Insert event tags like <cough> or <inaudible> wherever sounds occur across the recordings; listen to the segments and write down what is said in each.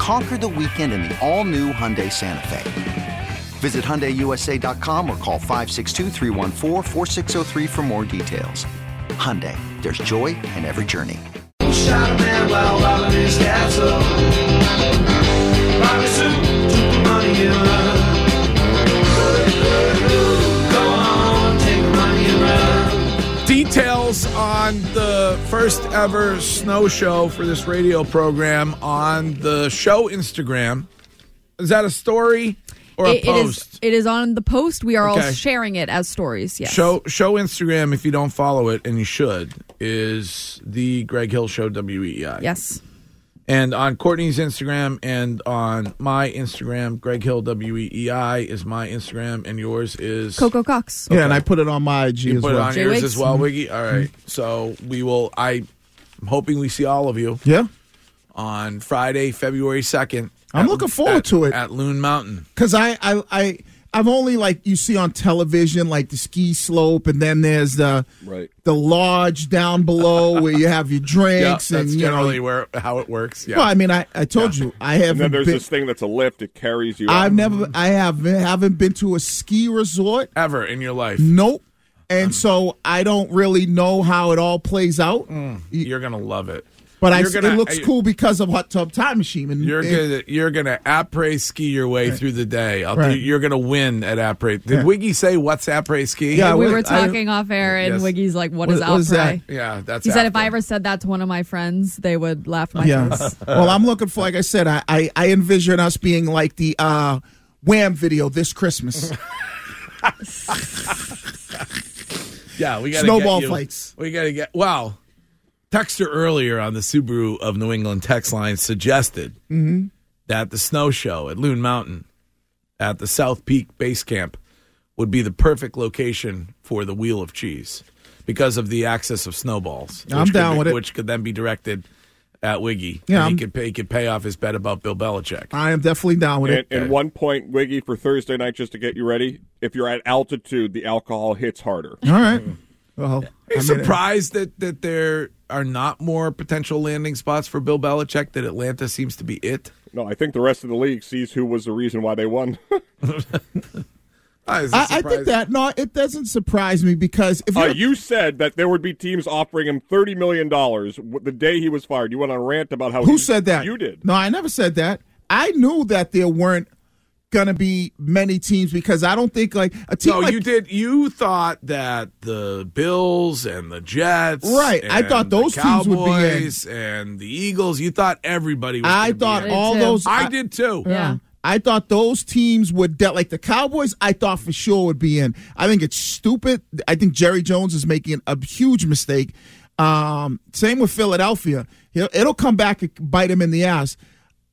Conquer the weekend in the all new Hyundai Santa Fe. Visit HyundaiUSA.com or call 562 for more details. Hyundai, there's joy in every journey. Shot man while robbing his castle. Took the money and on the first ever snow show for this radio program on the show Instagram. Is that a story or a It- it is. post? It is on the post. We are all Okay. sharing it as stories. Yes. Show show Instagram if you don't follow it, and you should, is the Greg Hill Show WEEI. Yes. And on Courtney's Instagram and on my Instagram, Greg Hill W E E I is my Instagram, and yours is Coco Cox. Yeah, and I put it on my IG You as put it on Jay yours Wiggs. as well, mm-hmm. Wiggy. All right. Mm-hmm. So we will. I, I'm hoping we see all of you Yeah, on Friday, February second. I'm looking forward to it. at Loon Mountain. because I, I, I, I've only like you see on television, like the ski slope, and then there's the Right. the lodge down below where you have your <laughs> Yeah, drinks that's and you generally know. where how it works. Yeah. Well, I mean, I, I told you I haven't. And then there's been, this thing that's a lift. It carries you. I've up. never, I have haven't been to a ski resort. Ever in your life, Nope. And mm. so I don't really know how it all plays out. Mm, you're gonna love it. But I, You're gonna- it looks I- cool because of Hot Tub Time Machine. And You're and- gonna you're gonna après ski your way through the day. I'll Right. you're gonna win at après. Did Wiggy say what's après ski? Yeah, we wait, were I- talking off air, and Yes. Wiggy's like, "What What- is what is that? yeah. That's. He said if. I ever said that to one of my friends, they would laugh my Yeah. <laughs> face. well, I'm looking for, like I said, I, I, I envision us being like the uh, Wham video this Christmas. <laughs> <laughs> Yeah, we got Snowball get you, fights. We got to get wow. Texter earlier on the Subaru of New England text line suggested Mm-hmm. that the snow show at Loon Mountain at the South Peak Base Camp would be the perfect location for the Wheel of Cheese because of the access of snowballs. I'm which could down be- with it. Which could then be directed at Wiggy. Yeah, and he could pay, he could pay off his bet about Bill Belichick. I am definitely down with And, it. and one point, Wiggy, for Thursday night, just to get you ready. If you're at altitude, the alcohol hits harder. All right. Well, Are you I mean, surprised that, that there are not more potential landing spots for Bill Belichick? That Atlanta seems to be it. No, I think the rest of the league sees who was the reason why they won. <laughs> Ah, is it I, I think that no, it doesn't surprise me because if uh, you're, you said that there would be teams offering him thirty million dollars the day he was fired. You went on a rant about how who he- said that? You did. No, I never said that. I knew that there weren't gonna be many teams because I don't think like a team No, like you did. You thought that the Bills and the Jets, Right, I and thought the those teams would be in. Cowboys and the Eagles. You thought everybody. was I gonna be thought in. all too. those I did too. Yeah. I thought those teams would de- like the Cowboys. I thought for sure would be in. I think it's stupid. I think Jerry Jones is making a huge mistake. Um, same with Philadelphia. It'll come back and bite him in the ass.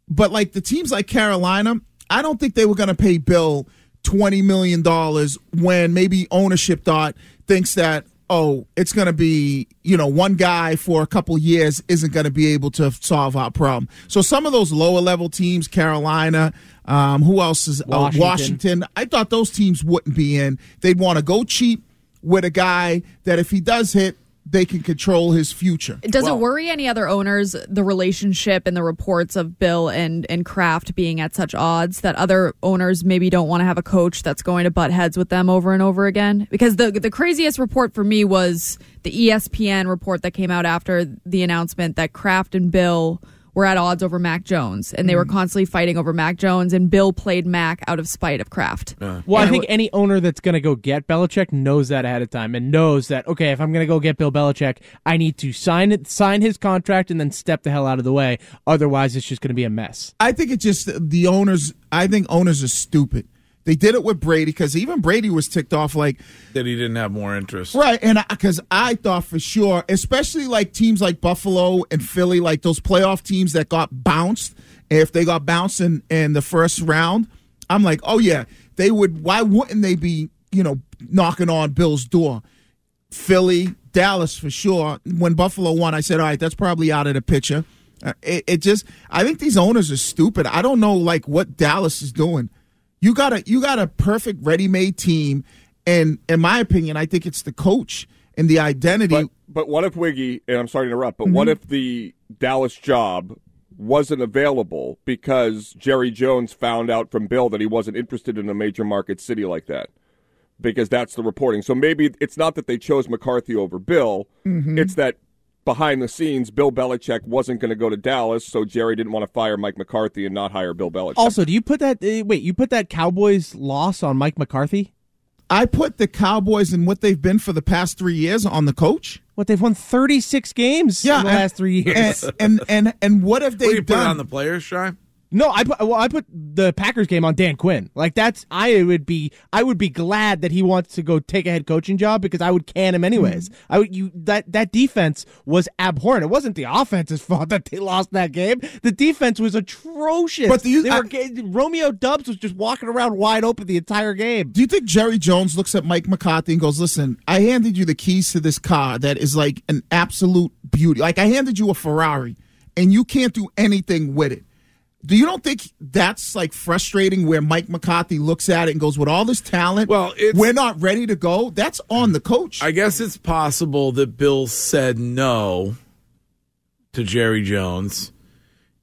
But like the teams like Carolina, I don't think they were going to pay Bill twenty million dollars when maybe ownership thought thinks that oh it's going to be you know one guy for a couple years isn't going to be able to solve our problem. So some of those lower level teams, Carolina, um, who else is Washington. Uh, Washington? I thought those teams wouldn't be in. They'd want to go cheap with a guy that if he does hit, they can control his future. Does Well- it worry any other owners the relationship and the reports of Bill and and Kraft being at such odds that other owners maybe don't want to have a coach that's going to butt heads with them over and over again? Because the the craziest report for me was the ESPN report that came out after the announcement that Kraft and Bill were at odds over Mac Jones, and they were hmm. constantly fighting over Mac Jones. And Bill played Mac out of spite of Kraft. Well, I think it any owner that's going to go get Belichick knows that ahead of time and knows that okay, if I'm going to go get Bill Belichick, I need to sign it, sign his contract, and then step the hell out of the way. Otherwise, it's just going to be a mess. I think it's just the owners. I think owners are stupid. They did it with Brady because even Brady was ticked off. Like, that he didn't have more interest. right, and because I, thought for sure, especially like teams like Buffalo and Philly, like those playoff teams that got bounced. If they got bounced in in the first round, I'm like, oh yeah, they would. Why wouldn't they be? You know, knocking on Bill's door. Philly, Dallas for sure. When Buffalo won, I said, all right, that's probably out of the picture. Uh, it, it just, I think these owners are stupid. I don't know like what Dallas is doing. You got a you got a perfect ready-made team, and in my opinion, I think it's the coach and the identity. But but what if Wiggy? And I'm sorry to interrupt, but what mm-hmm. if the Dallas job wasn't available because Jerry Jones found out from Bill that he wasn't interested in a major market city like that? Because that's the reporting. So maybe it's not that they chose McCarthy over Bill. Mm-hmm. It's that behind the scenes, Bill Belichick wasn't going to go to Dallas, so Jerry didn't want to fire Mike McCarthy and not hire Bill Belichick. Also, do you put that? Uh, wait, you put that Cowboys loss on Mike McCarthy? I put the Cowboys and what they've been for the past three years on the coach. What they've won 36 games Yeah, in the and- last three years. And and and, and what have they What do you put done? on the players, Shy? No, I put well, I put the Packers game on Dan Quinn. Like that's I would be I would be glad that he wants to go take a head coaching job because I would can him anyways. Mm-hmm. I would you that that defense was abhorrent. It wasn't the offense's fault <laughs> that they lost that game. The defense was atrocious. But you- they I- were Romeo Doubs was just walking around wide open the entire game. Do you think Jerry Jones looks at Mike McCarthy and goes, "Listen, I handed you the keys to this car that is like an absolute beauty. Like I handed you a Ferrari, and you can't do anything with it." Do you don't think that's like frustrating? Where Mike McCarthy looks at it and goes, "With all this talent, Well, it's- we're not ready to go." That's on the coach. I guess it's possible that Bill said no to Jerry Jones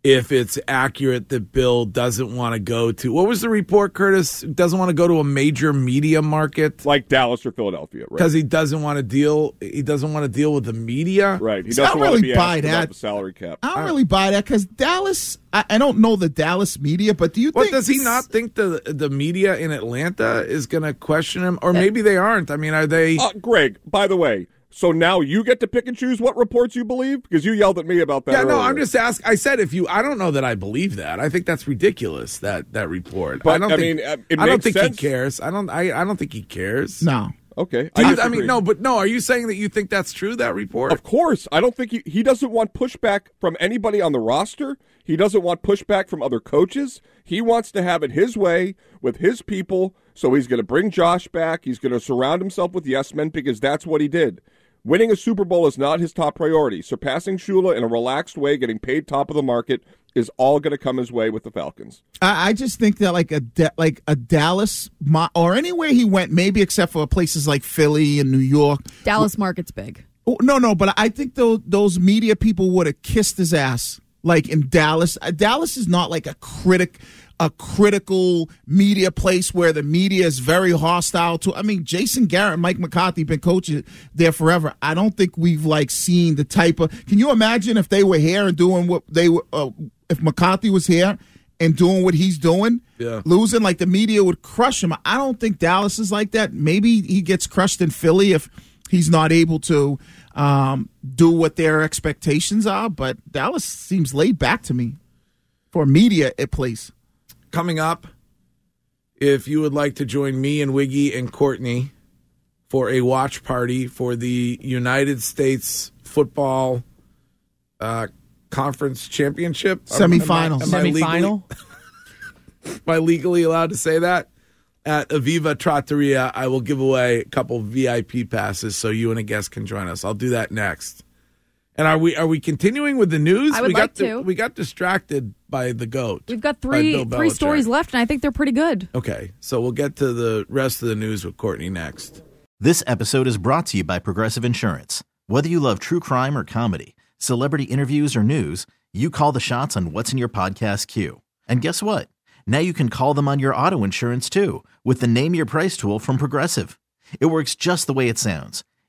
if it's accurate that Bill doesn't want to go to what was the report, Curtis? Doesn't want to go to a major media market like Dallas or Philadelphia, right? because he doesn't want to deal he doesn't want to deal with the media. Right. He See, I doesn't want really to be buy that. the salary cap. I don't really buy that because Dallas. I, I don't know the Dallas media, but do you What think does he not think the the media in Atlanta is going to question him, or maybe they aren't? I mean, are they? Uh, Greg, by the way, so now you get to pick and choose what reports you believe because you yelled at me about that. yeah, no. I'm just asking. I said if you, I don't know that I believe that. I think that's ridiculous. That that report. But, I don't I think. mean, uh, it I don't think sense. he cares. I don't. I, I don't think he cares. No. Okay. Do you- I, mean, no, but no. Are you saying that you think that's true? That report? Of course, I don't think he, he doesn't want pushback from anybody on the roster. He doesn't want pushback from other coaches. He wants to have it his way with his people. So he's going to bring Josh back. He's going to surround himself with yes men because that's what he did. Winning a Super Bowl is not his top priority. Surpassing Shula in a relaxed way, getting paid top of the market, is all going to come his way with the Falcons. I, I just think that like a da- like a Dallas mo- or anywhere he went, maybe except for places like Philly and New York. Dallas market's big. Oh, No, no, but I think those those media people would have kissed his ass like in Dallas. Uh, Dallas is not like a critic, a critical media place where the media is very hostile to. I mean, Jason Garrett, Mike McCarthy been coaching there forever. I don't think we've like seen the type of. Can you imagine if they were here and doing what they were? Uh, if McCarthy was here and doing what he's doing, Yeah. losing like the media would crush him. I don't think Dallas is like that. Maybe he gets crushed in Philly if he's not able to um, do what their expectations are. But Dallas seems laid back to me for media at place. Coming up. If you would like to join me and Wiggy and Courtney for a watch party for the United States Football uh, Conference Championship Semifinals. Am I- am I legally- Semifinal. <laughs> Am I legally allowed to say that? At Aviva Trattoria, I will give away a couple VIP passes so you and a guest can join us. I'll do that next. And are we are we continuing with the news? I would we like got to. we got distracted by the goat. We've got three three stories left, and I think they're pretty good. Okay, so we'll get to the rest of the news with Courtney next. This episode is brought to you by Progressive Insurance. Whether you love true crime or comedy, celebrity interviews or news, you call the shots on what's in your podcast queue. And guess what? Now you can call them on your auto insurance too with the Name Your Price tool from Progressive. It works just the way it sounds.